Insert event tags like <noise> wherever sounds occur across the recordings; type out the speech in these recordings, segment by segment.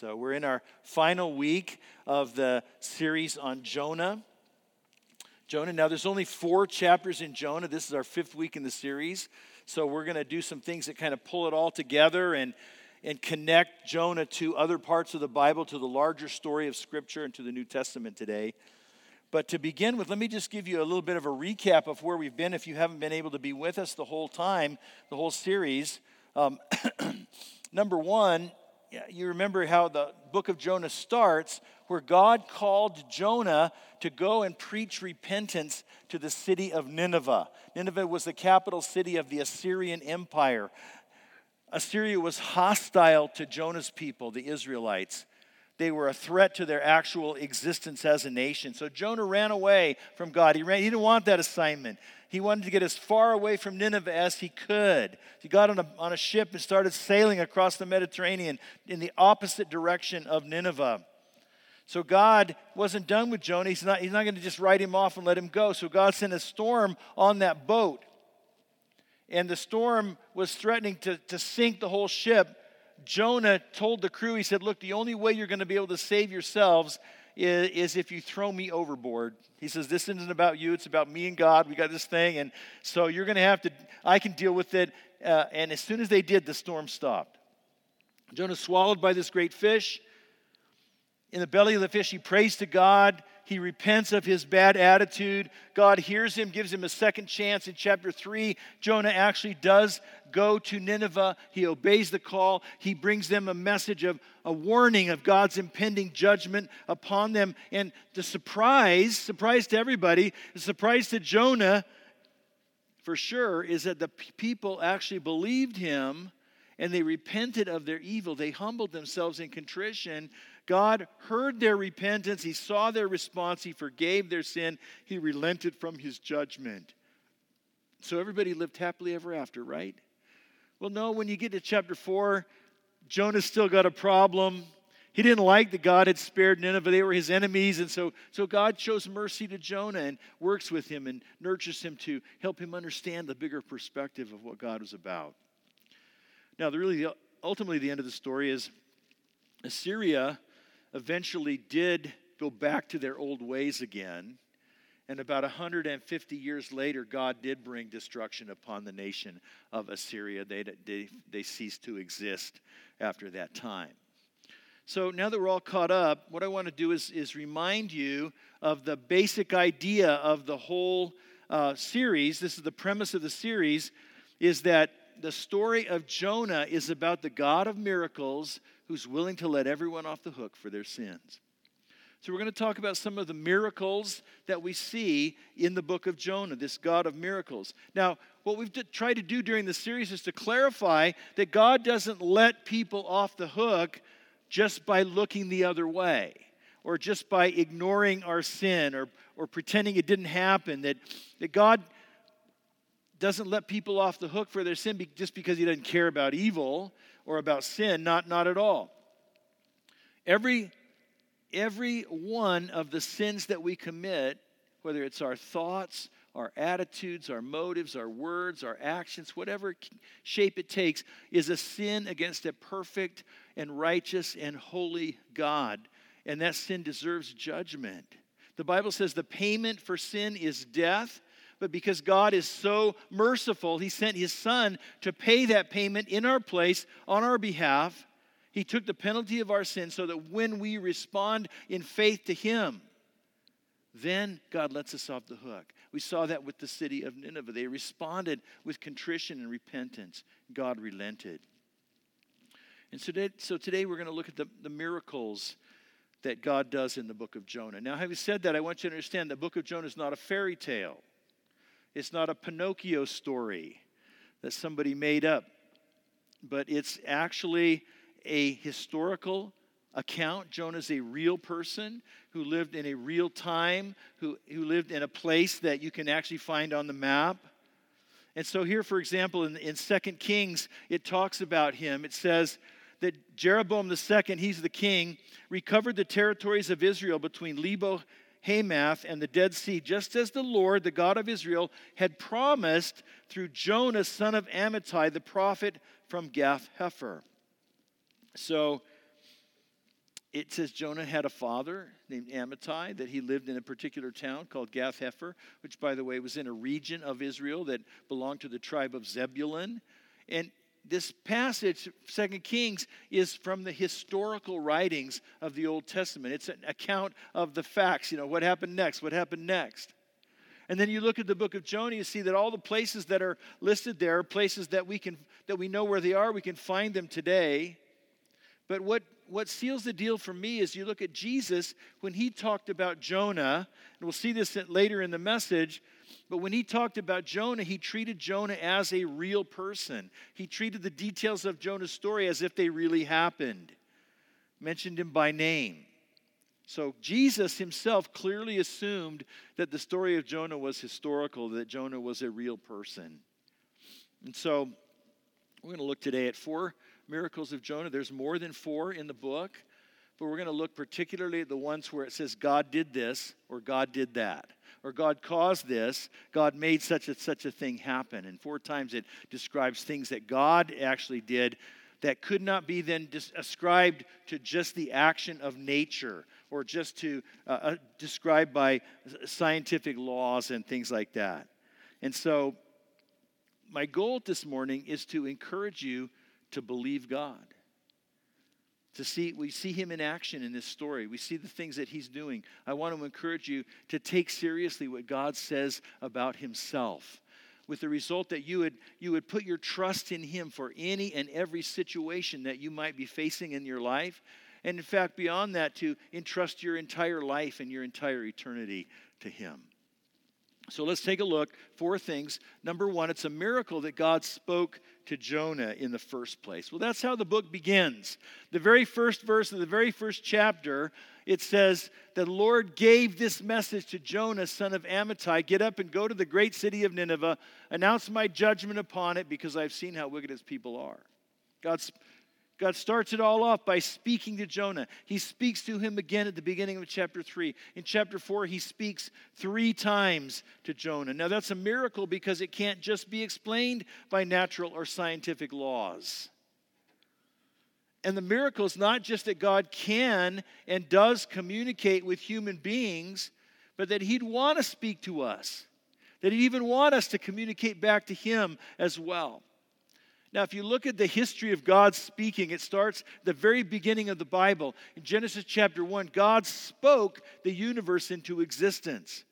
So, we're in our final week of the series on Jonah. Jonah, now there's only four chapters in Jonah. This is our fifth week in the series. So, we're going to do some things that kind of pull it all together and, and connect Jonah to other parts of the Bible, to the larger story of Scripture, and to the New Testament today. But to begin with, let me just give you a little bit of a recap of where we've been if you haven't been able to be with us the whole time, the whole series. Um, <clears throat> number one, you remember how the book of Jonah starts, where God called Jonah to go and preach repentance to the city of Nineveh. Nineveh was the capital city of the Assyrian Empire. Assyria was hostile to Jonah's people, the Israelites. They were a threat to their actual existence as a nation. So Jonah ran away from God. He, ran, he didn't want that assignment. He wanted to get as far away from Nineveh as he could. He got on a, on a ship and started sailing across the Mediterranean in the opposite direction of Nineveh. So God wasn't done with Jonah. He's not, he's not going to just write him off and let him go. So God sent a storm on that boat. And the storm was threatening to, to sink the whole ship. Jonah told the crew, he said, Look, the only way you're going to be able to save yourselves is, is, if you throw me overboard. He says, This isn't about you, it's about me and God. We got this thing. And so you're going to have to, I can deal with it. Uh, and as soon as they did, the storm stopped. Jonah swallowed by this great fish. In the belly of the fish, he prays to God. He repents of his bad attitude. God hears him, gives him a second chance. In chapter 3, Jonah actually does go to Nineveh. He obeys the call. He brings them a message of a warning of God's impending judgment upon them. And the surprise, surprise to everybody, the surprise to Jonah for sure is that the people actually believed him and they repented of their evil. They humbled themselves in contrition God heard their repentance, He saw their response, He forgave their sin, He relented from His judgment. So everybody lived happily ever after, right? Well, no, when you get to chapter 4, Jonah still got a problem. He didn't like that God had spared Nineveh. They were his enemies. And so, so God shows mercy to Jonah and works with him and nurtures him to help him understand the bigger perspective of what God was about. Now, the really, ultimately, the end of the story is Assyria eventually did go back to their old ways again. And about 150 years later, God did bring destruction upon the nation of Assyria. They, they, they ceased to exist after that time. So now that we're all caught up, what I want to do is, is remind you of the basic idea of the whole uh, series. This is the premise of the series, is that the story of Jonah is about the God of miracles who's willing to let everyone off the hook for their sins. So, we're going to talk about some of the miracles that we see in the book of Jonah, this God of miracles. Now, what we've tried to do during the series is to clarify that God doesn't let people off the hook just by looking the other way or just by ignoring our sin or, or pretending it didn't happen. That, that God doesn't let people off the hook for their sin just because He doesn't care about evil or about sin, not, not at all. Every, every one of the sins that we commit, whether it's our thoughts, our attitudes, our motives, our words, our actions, whatever shape it takes, is a sin against a perfect and righteous and holy God. And that sin deserves judgment. The Bible says the payment for sin is death, but because God is so merciful, He sent His Son to pay that payment in our place on our behalf. He took the penalty of our sin so that when we respond in faith to Him, then God lets us off the hook. We saw that with the city of Nineveh. They responded with contrition and repentance. God relented. And so today, so today we're going to look at the, the miracles that God does in the book of Jonah. Now, having said that, I want you to understand the book of Jonah is not a fairy tale. It's not a Pinocchio story that somebody made up, but it's actually a historical account. Jonah's a real person who lived in a real time, who, who lived in a place that you can actually find on the map. And so, here, for example, in, in 2 Kings, it talks about him. It says that Jeroboam II, he's the king, recovered the territories of Israel between Lebo Hamath and the Dead Sea, just as the Lord, the God of Israel, had promised through Jonah, son of Amittai, the prophet from Gath Hepher. So, it says Jonah had a father named Amittai, that he lived in a particular town called Gath Hepher, which, by the way, was in a region of Israel that belonged to the tribe of Zebulun. And this passage, Second Kings, is from the historical writings of the Old Testament. It's an account of the facts, you know, what happened next, what happened next. And then you look at the book of Jonah, you see that all the places that are listed there are places that we can that we know where they are, we can find them today. But what, what seals the deal for me is you look at Jesus when he talked about Jonah, and we'll see this later in the message, but when he talked about Jonah, he treated Jonah as a real person. He treated the details of Jonah's story as if they really happened, mentioned him by name. So Jesus himself clearly assumed that the story of Jonah was historical, that Jonah was a real person. And so we're going to look today at four miracles of Jonah. There's more than four in the book, but we're going to look particularly at the ones where it says God did this or God did that. Or God caused this, God made such a such a thing happen. And four times it describes things that God actually did that could not be then ascribed to just the action of nature or just to uh, uh, described by scientific laws and things like that. And so, my goal this morning is to encourage you to believe God. To see, we see him in action in this story. We see the things that he's doing. I want to encourage you to take seriously what God says about himself with the result that you would, you would put your trust in Him for any and every situation that you might be facing in your life. And in fact, beyond that, to entrust your entire life and your entire eternity to Him. So let's take a look. Four things. Number one, it's a miracle that God spoke to Jonah in the first place. Well, that's how the book begins. The very first verse of the very first chapter, it says, The Lord gave this message to Jonah, son of Amittai Get up and go to the great city of Nineveh, announce my judgment upon it, because I've seen how wicked its people are. God's God starts it all off by speaking to Jonah. He speaks to him again at the beginning of chapter 3. In chapter 4, he speaks three times to Jonah. Now, that's a miracle because it can't just be explained by natural or scientific laws. And the miracle is not just that God can and does communicate with human beings, but that He'd want to speak to us, that He'd even want us to communicate back to Him as well. Now, if you look at the history of God speaking, it starts the very beginning of the Bible. In Genesis chapter 1, God spoke the universe into existence.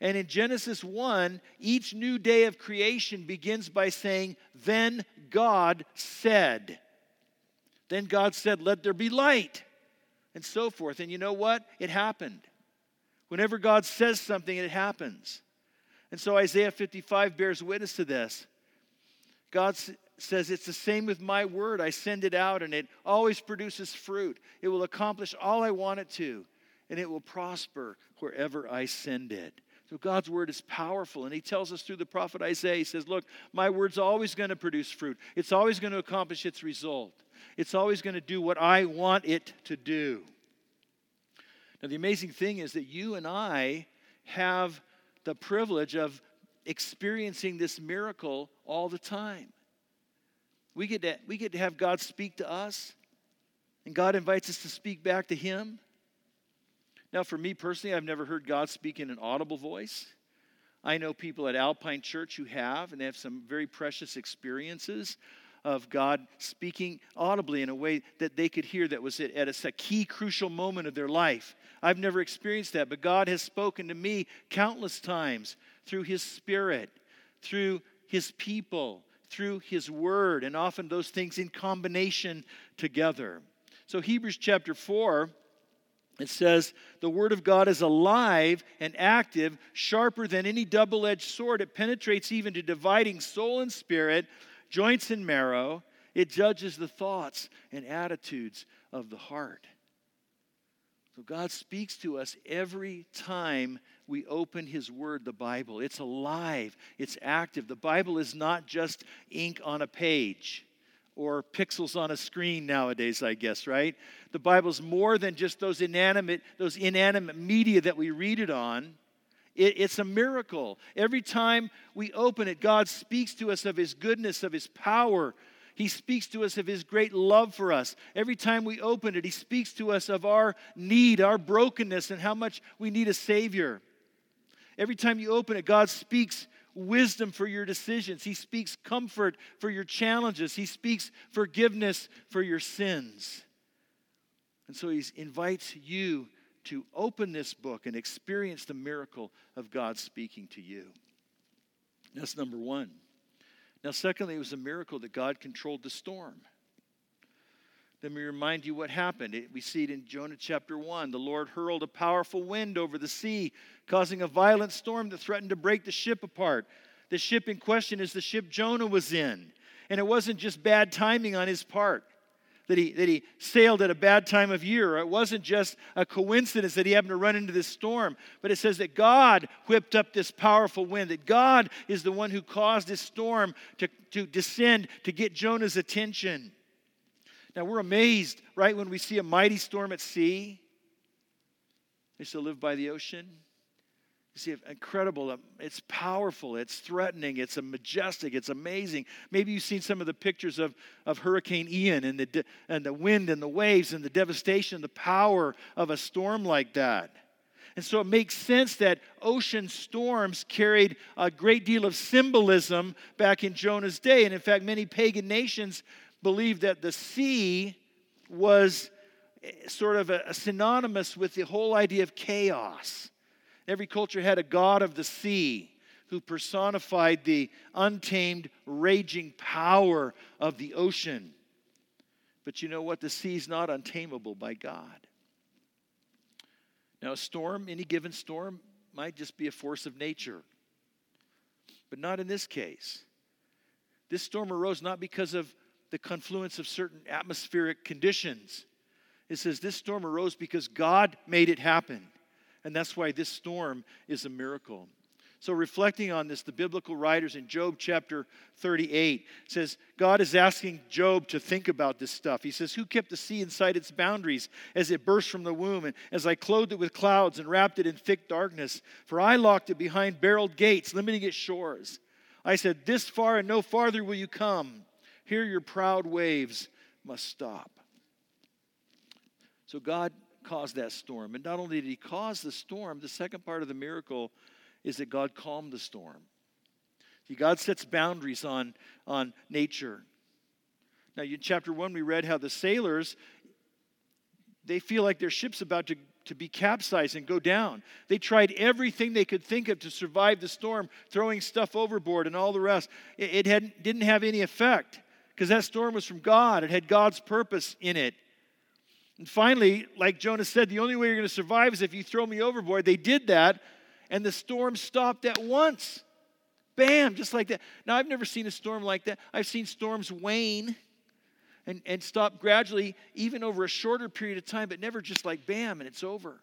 And in Genesis 1, each new day of creation begins by saying, Then God said. Then God said, Let there be light, and so forth. And you know what? It happened. Whenever God says something, it happens. And so Isaiah 55 bears witness to this. God says, It's the same with my word. I send it out, and it always produces fruit. It will accomplish all I want it to, and it will prosper wherever I send it. So God's word is powerful, and He tells us through the prophet Isaiah, He says, Look, my word's always going to produce fruit, it's always going to accomplish its result, it's always going to do what I want it to do. Now, the amazing thing is that you and I have the privilege of experiencing this miracle all the time. We get, to, we get to have God speak to us, and God invites us to speak back to Him. Now, for me personally, I've never heard God speak in an audible voice. I know people at Alpine Church who have, and they have some very precious experiences of God speaking audibly in a way that they could hear that was at a key, crucial moment of their life. I've never experienced that, but God has spoken to me countless times through His Spirit, through His people, through His Word, and often those things in combination together. So, Hebrews chapter 4. It says, The Word of God is alive and active, sharper than any double edged sword. It penetrates even to dividing soul and spirit, joints and marrow. It judges the thoughts and attitudes of the heart. So God speaks to us every time we open His Word, the Bible. It's alive, it's active. The Bible is not just ink on a page or pixels on a screen nowadays, I guess, right? The Bible's more than just those inanimate, those inanimate media that we read it on. It, it's a miracle. Every time we open it, God speaks to us of His goodness, of His power, He speaks to us of His great love for us. Every time we open it, He speaks to us of our need, our brokenness, and how much we need a Savior. Every time you open it, God speaks wisdom for your decisions. He speaks comfort for your challenges. He speaks forgiveness for your sins. And so He invites you to open this book and experience the miracle of God speaking to you. That's number one. Now, secondly, it was a miracle that God controlled the storm. Let me remind you what happened. we see it in Jonah chapter 1. The Lord hurled a powerful wind over the sea, causing a violent storm that threatened to break the ship apart. The ship in question is the ship Jonah was in. And it wasn't just bad timing on his part that he, that he sailed at a bad time of year. It wasn't just a coincidence that he happened to run into this storm, but it says that God whipped up this powerful wind, that God is the one who caused this storm to, to descend to get Jonah's attention. Now we're amazed, right, when we see a mighty storm at sea. Used to live by the ocean. You see, incredible. Um, it's powerful. It's threatening. It's a majestic. It's amazing. Maybe you've seen some of the pictures of, of Hurricane Ian and the, and the wind and the waves and the devastation, the power of a storm like that. And so it makes sense that ocean storms carried a great deal of symbolism back in Jonah's day. And in fact, many pagan nations believed that the sea was eh, sort of a, a synonymous with the whole idea of chaos Every culture had a god of the sea who personified the untamed, raging power of the ocean. But you know what? The sea is not untamable by God. Now, a storm, any given storm, might just be a force of nature, but not in this case. This storm arose not because of the confluence of certain atmospheric conditions. It says this storm arose because God made it happen. And that's why this storm is a miracle. So, reflecting on this, the biblical writers in Job chapter 38 says God is asking Job to think about this stuff. He says, Who kept the sea inside its boundaries as it burst from the womb, and as I clothed it with clouds and wrapped it in thick darkness? For I locked it behind barreled gates, limiting its shores. I said, This far and no farther will you come. Here your proud waves must stop. So, God caused that storm. And not only did he cause the storm, the second part of the miracle is that God calmed the storm. See, God sets boundaries on, on nature. Now, in chapter 1, we read how the sailors, they feel like their ship's about to, to be capsized and go down. They tried everything they could think of to survive the storm, throwing stuff overboard and all the rest. It, it didn't have any effect because that storm was from God. It had God's purpose in it. And finally, like Jonah said, the only way you're going to survive is if you throw me overboard. They did that, and the storm stopped at once. Bam, just like that. Now, I've never seen a storm like that. I've seen storms wane and, and stop gradually, even over a shorter period of time, but never just like bam, and it's over.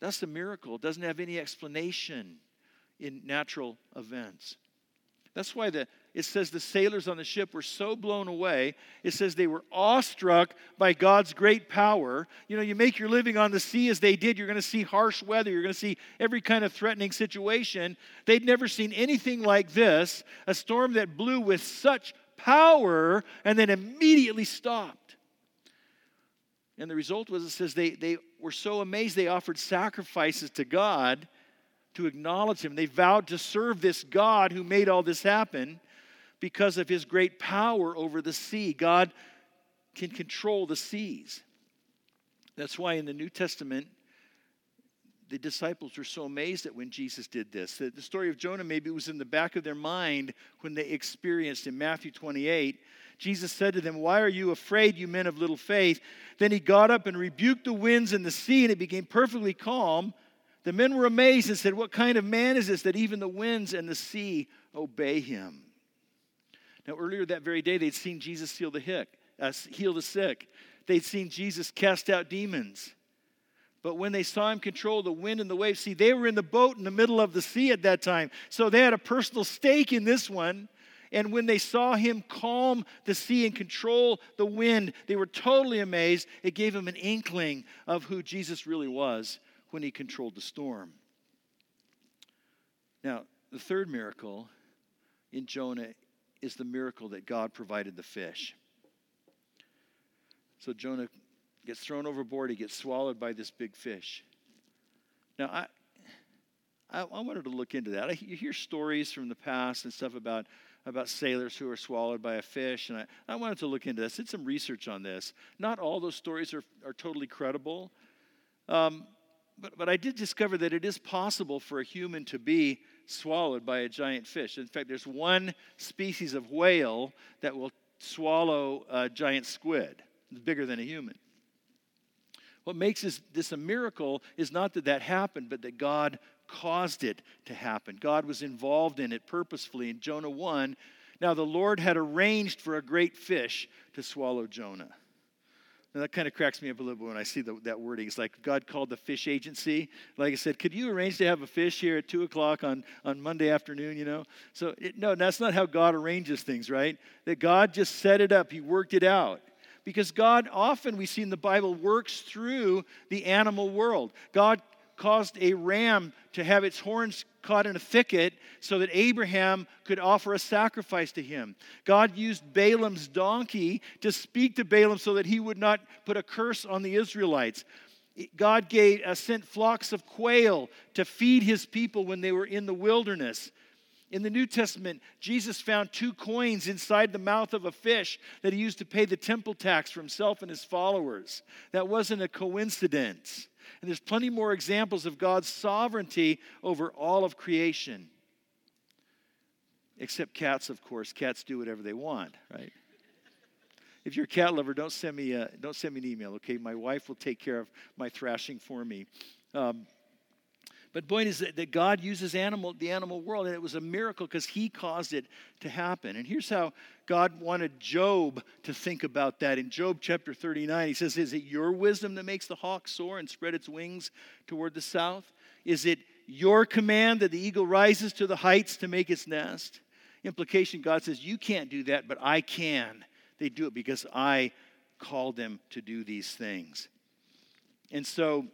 That's the miracle. It doesn't have any explanation in natural events. That's why the, it says the sailors on the ship were so blown away. It says they were awestruck by God's great power. You know, you make your living on the sea as they did, you're going to see harsh weather, you're going to see every kind of threatening situation. They'd never seen anything like this a storm that blew with such power and then immediately stopped. And the result was it says they, they were so amazed they offered sacrifices to God to acknowledge Him. They vowed to serve this God who made all this happen because of his great power over the sea. God can control the seas. That's why in the New Testament, the disciples were so amazed at when Jesus did this. The story of Jonah maybe was in the back of their mind when they experienced in Matthew 28. Jesus said to them, Why are you afraid, you men of little faith? Then he got up and rebuked the winds and the sea, and it became perfectly calm. The men were amazed and said, What kind of man is this that even the winds and the sea obey him? Now, earlier that very day, they'd seen Jesus heal the, hick, uh, heal the sick. They'd seen Jesus cast out demons. But when they saw him control the wind and the waves, see, they were in the boat in the middle of the sea at that time. So they had a personal stake in this one. And when they saw him calm the sea and control the wind, they were totally amazed. It gave them an inkling of who Jesus really was when he controlled the storm. Now, the third miracle in Jonah is the miracle that God provided the fish. So Jonah gets thrown overboard, he gets swallowed by this big fish. Now, I, I, I wanted to look into that. I, you hear stories from the past and stuff about, about sailors who are swallowed by a fish, and I, I wanted to look into this. Did some research on this. Not all those stories are, are totally credible, um, but, but I did discover that it is possible for a human to be swallowed by a giant fish. In fact, there's one species of whale that will swallow a giant squid, it's bigger than a human. What makes this, this a miracle is not that that happened, but that God caused it to happen. God was involved in it purposefully. In Jonah 1, now the Lord had arranged for a great fish to swallow Jonah. Now that kind of cracks me up a little bit when I see the, that wording. It's like God called the fish agency. Like I said, could you arrange to have a fish here at 2 o'clock on, on Monday afternoon, you know? So, it, no, that's not how God arranges things, right? That God just set it up, He worked it out because God often we see in the Bible works through the animal world. God caused a ram to have its horns caught in a thicket so that Abraham could offer a sacrifice to him. God used Balaam's donkey to speak to Balaam so that he would not put a curse on the Israelites. God gave, uh, sent flocks of quail to feed his people when they were in the wilderness. In the New Testament, Jesus found two coins inside the mouth of a fish that he used to pay the temple tax for himself and his followers. That wasn't a coincidence. And there's plenty more examples of God's sovereignty over all of creation. Except cats, of course. Cats do whatever they want, right? If you're a cat lover, don't send me a, don't send me an email, okay? My wife will take care of my thrashing for me. Um, but point is that, that God uses animal, the animal world, and it was a miracle because He caused it to happen. And here's how God wanted Job to think about that. In Job chapter 39, He says, Is it your wisdom that makes the hawk soar and spread its wings toward the south? Is it your command that the eagle rises to the heights to make its nest? Implication God says, You can't do that, but I can. They do it because I called them to do these things. And so,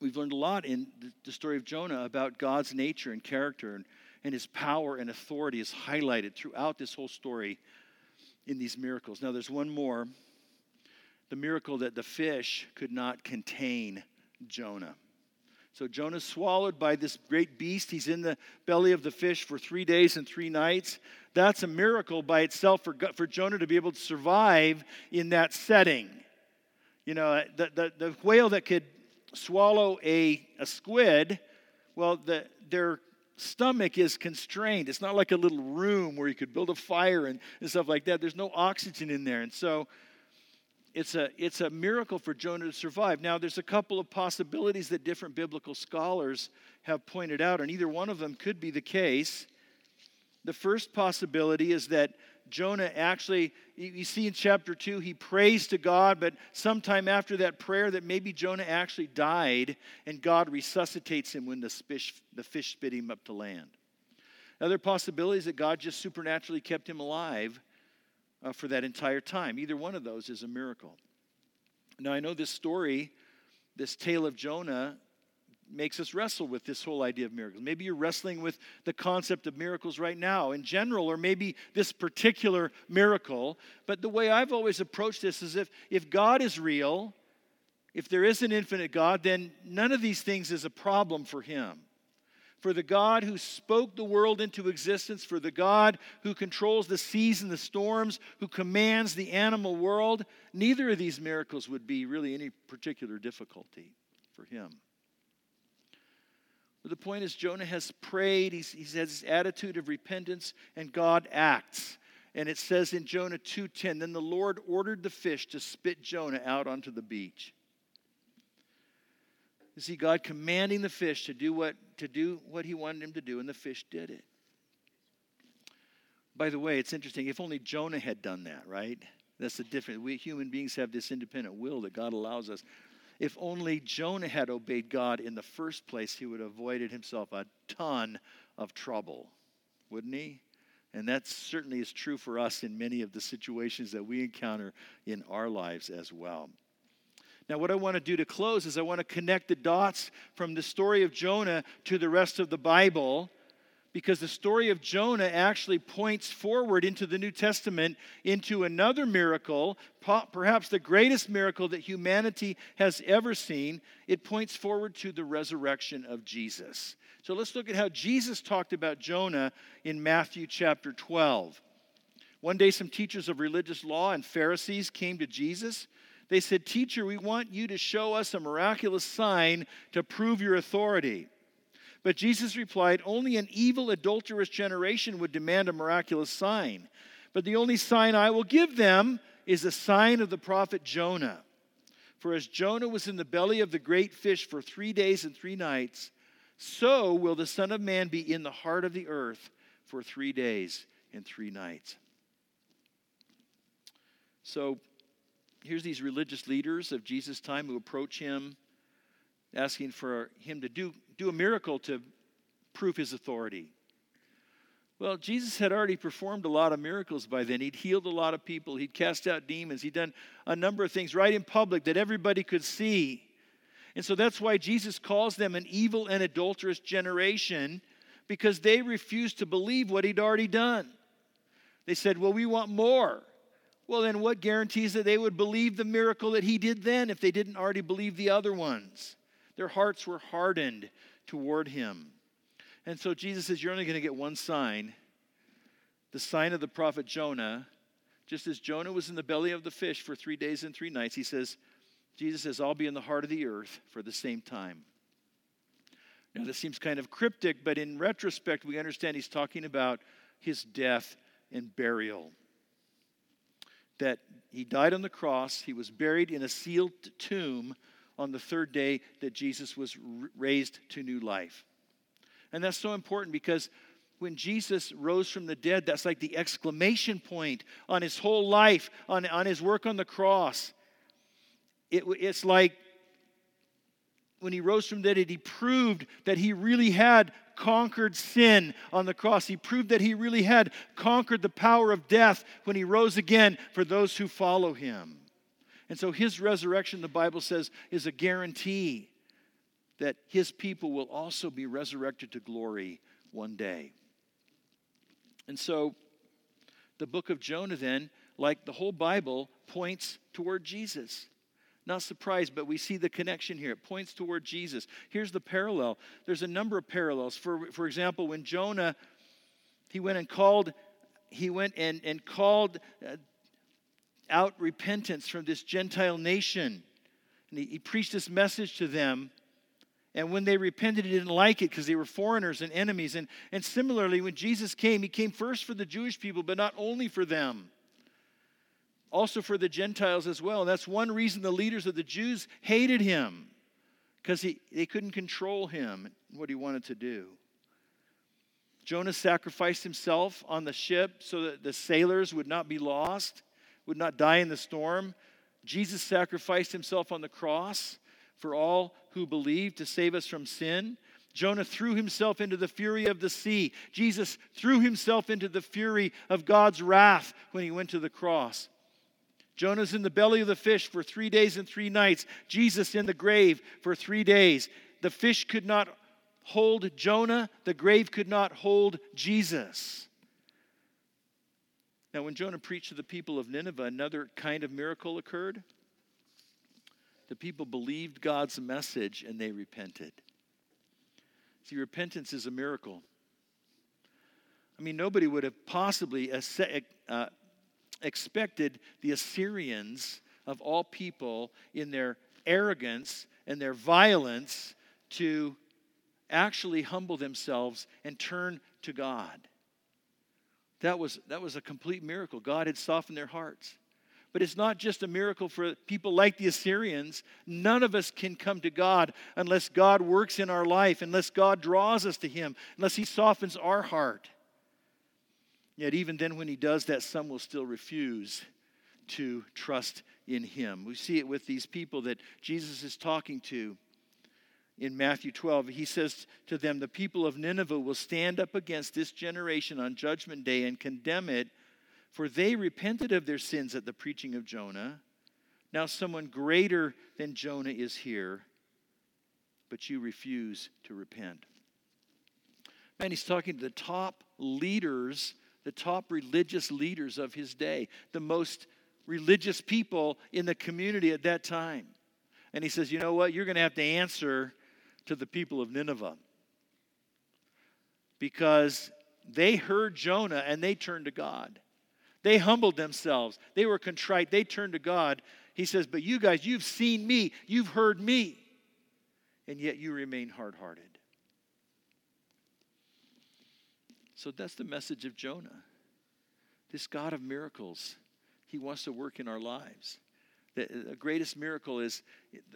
we've learned a lot in the story of Jonah about God's nature and character and, and his power and authority is highlighted throughout this whole story in these miracles. Now, there's one more the miracle that the fish could not contain Jonah. So Jonah's swallowed by this great beast. He's in the belly of the fish for three days and three nights. That's a miracle by itself for, for Jonah to be able to survive in that setting. You know, the, the, the whale that could swallow a, a squid, well, the, their stomach is constrained. It's not like a little room where you could build a fire and, and stuff like that. There's no oxygen in there. And so it's a, it's a miracle for Jonah to survive. Now, there's a couple of possibilities that different biblical scholars have pointed out, and either one of them could be the case. The first possibility is that Jonah actually, you see in chapter 2, he prays to God, but sometime after that prayer, that maybe Jonah actually died and God resuscitates him when the fish, the fish spit him up to land. Other possibilities that God just supernaturally kept him alive uh, for that entire time. Either one of those is a miracle. Now, I know this story, this tale of Jonah, makes us wrestle with this whole idea of miracles. Maybe you're wrestling with the concept of miracles right now in general, or maybe this particular miracle. But the way I've always approached this is if, if God is real, if there is an infinite God, then none of these things is a problem for him. For the God who spoke the world into existence, for the God who controls the seas and the storms, who commands the animal world, neither of these miracles would be really any particular difficulty for him. But the point is, Jonah has prayed, he's, he has this attitude of repentance, and God acts. And it says in Jonah 2:10, then the Lord ordered the fish to spit Jonah out onto the beach. You see God commanding the fish to do what to do what he wanted him to do, and the fish did it. By the way, it's interesting. If only Jonah had done that, right? That's the difference. We human beings have this independent will that God allows us. If only Jonah had obeyed God in the first place, he would have avoided himself a ton of trouble, wouldn't he? And that certainly is true for us in many of the situations that we encounter in our lives as well. Now, what I want to do to close is I want to connect the dots from the story of Jonah to the rest of the Bible because the story of Jonah actually points forward into the New Testament into another miracle, perhaps the greatest miracle that humanity has ever seen. It points forward to the resurrection of Jesus. So let's look at how Jesus talked about Jonah in Matthew chapter 12. One day, some teachers of religious law and Pharisees came to Jesus. They said, Teacher, we want you to show us a miraculous sign to prove your authority. But Jesus replied, Only an evil, adulterous generation would demand a miraculous sign. But the only sign I will give them is the sign of the prophet Jonah. For as Jonah was in the belly of the great fish for three days and three nights, so will the Son of Man be in the heart of the earth for three days and three nights. So here's these religious leaders of Jesus' time who approach him, asking for him to do do a miracle to prove his authority. Well, Jesus had already performed a lot of miracles by then. He'd healed a lot of people, he'd cast out demons, he'd done a number of things right in public that everybody could see. And so that's why Jesus calls them an evil and adulterous generation because they refused to believe what he'd already done. They said, Well, we want more. Well, then what guarantees that they would believe the miracle that he did then if they didn't already believe the other ones? Their hearts were hardened toward him. And so Jesus says, You're only going to get one sign the sign of the prophet Jonah. Just as Jonah was in the belly of the fish for three days and three nights, he says, Jesus says, I'll be in the heart of the earth for the same time. Now, this seems kind of cryptic, but in retrospect, we understand he's talking about his death and burial. That he died on the cross, he was buried in a sealed tomb on the third day that Jesus was raised to new life. And that's so important because when Jesus rose from the dead, that's like the exclamation point on his whole life, on, on his work on the cross. It, it's like when he rose from the dead, he proved that he really had conquered sin on the cross. He proved that he really had conquered the power of death when he rose again for those who follow him. And so his resurrection, the Bible says, is a guarantee that his people will also be resurrected to glory one day. And so the book of Jonah, then, like the whole Bible, points toward Jesus. Not surprised, but we see the connection here. It points toward Jesus. Here's the parallel. There's a number of parallels. For, for example, when Jonah, he went and called, he went and, and called uh, out repentance from this Gentile nation. And he, he preached this message to them. And when they repented, he didn't like it because they were foreigners and enemies. And, and similarly, when Jesus came, he came first for the Jewish people, but not only for them, also for the Gentiles as well. And that's one reason the leaders of the Jews hated him because they couldn't control him and what he wanted to do. Jonah sacrificed himself on the ship so that the sailors would not be lost would not die in the storm. Jesus sacrificed himself on the cross for all who believe to save us from sin. Jonah threw himself into the fury of the sea. Jesus threw himself into the fury of God's wrath when he went to the cross. Jonah's in the belly of the fish for three days and three nights. Jesus in the grave for three days. The fish could not hold Jonah, the grave could not hold Jesus. Now, when Jonah preached to the people of Nineveh, another kind of miracle occurred. The people believed God's message and they repented. See, repentance is a miracle. I mean, nobody would have possibly uh, expected the Assyrians, of all people, in their arrogance and their violence, to actually humble themselves and turn to God. That was, that was a complete miracle. God had softened their hearts. But it's not just a miracle for people like the Assyrians. None of us can come to God unless God works in our life, unless God draws us to Him, unless He softens our heart. Yet, even then, when He does that, some will still refuse to trust in Him. We see it with these people that Jesus is talking to in Matthew 12, he says to them, The people of Nineveh will stand up against this generation on Judgment Day and condemn it, for they repented of their sins at the preaching of Jonah. Now, someone greater than Jonah is here, but you refuse to repent. Man, he's talking to the top leaders, the top religious leaders of his day, the most religious people in the community at that time. And he says, You know what? You're going to have to answer to the people of Nineveh because they heard Jonah and they turned to God. They humbled themselves. They were contrite. They turned to God. He says, But you guys, you've seen me, you've heard me, and yet you remain hard hearted. So that's the message of Jonah. This God of miracles, he wants to work in our lives. The, greatest miracle is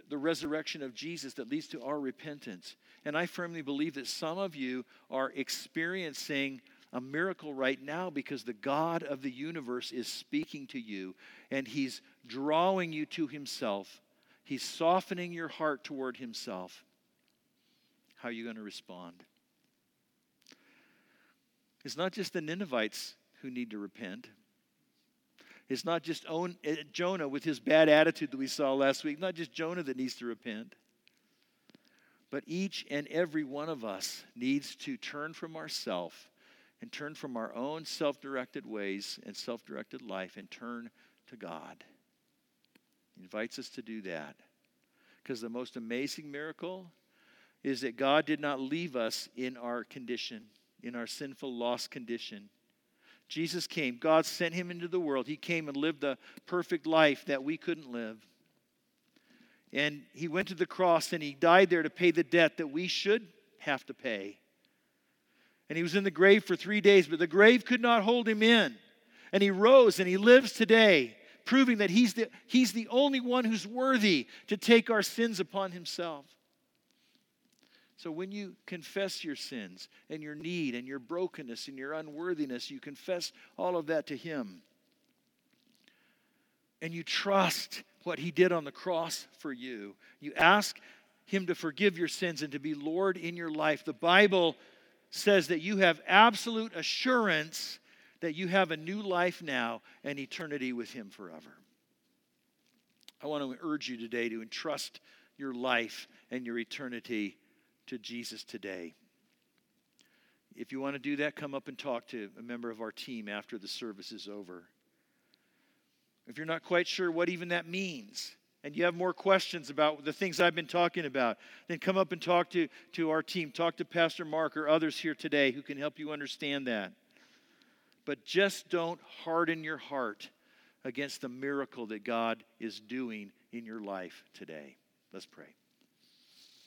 the resurrection of Jesus that leads to our repentance. And I firmly believe that some of you are experiencing a miracle right now because the God of the universe is speaking to you and He's drawing you to Himself. He's softening your heart toward Himself. How are you going to respond? It's not just the Ninevites who need to repent. It's not just uh, Jonah with his bad attitude that we saw last week, not just Jonah that needs to repent. But each and every one of us needs to turn from ourself and turn from our own self directed ways and self directed life and turn to God. He invites us to do that. Because the most amazing miracle is that God did not leave us in our condition, in our sinful, lost condition. Jesus came. God sent him into the world. He came and lived the perfect life that we couldn't live. And he went to the cross and he died there to pay the debt that we should have to pay. And he was in the grave for three days, but the grave could not hold him in. And he rose and he lives today, proving that he's the, he's the only one who's worthy to take our sins upon himself. So when you confess your sins and your need and your brokenness and your unworthiness, you confess all of that to Him. And you trust what He did on the cross for you. You ask Him to forgive your sins and to be Lord in your life. The Bible says that you have absolute assurance that you have a new life now and eternity with Him forever. I want to urge you today to entrust your life and your eternity to Jesus today. If you want to do that, come up and talk to a member of our team after the service is over. If you're not quite sure what even that means, and you have more questions about the things I've been talking about, then come up and talk to, to our team. Talk to Pastor Mark or others here today who can help you understand that. But just don't harden your heart against the miracle that God is doing in your life today. Let's pray.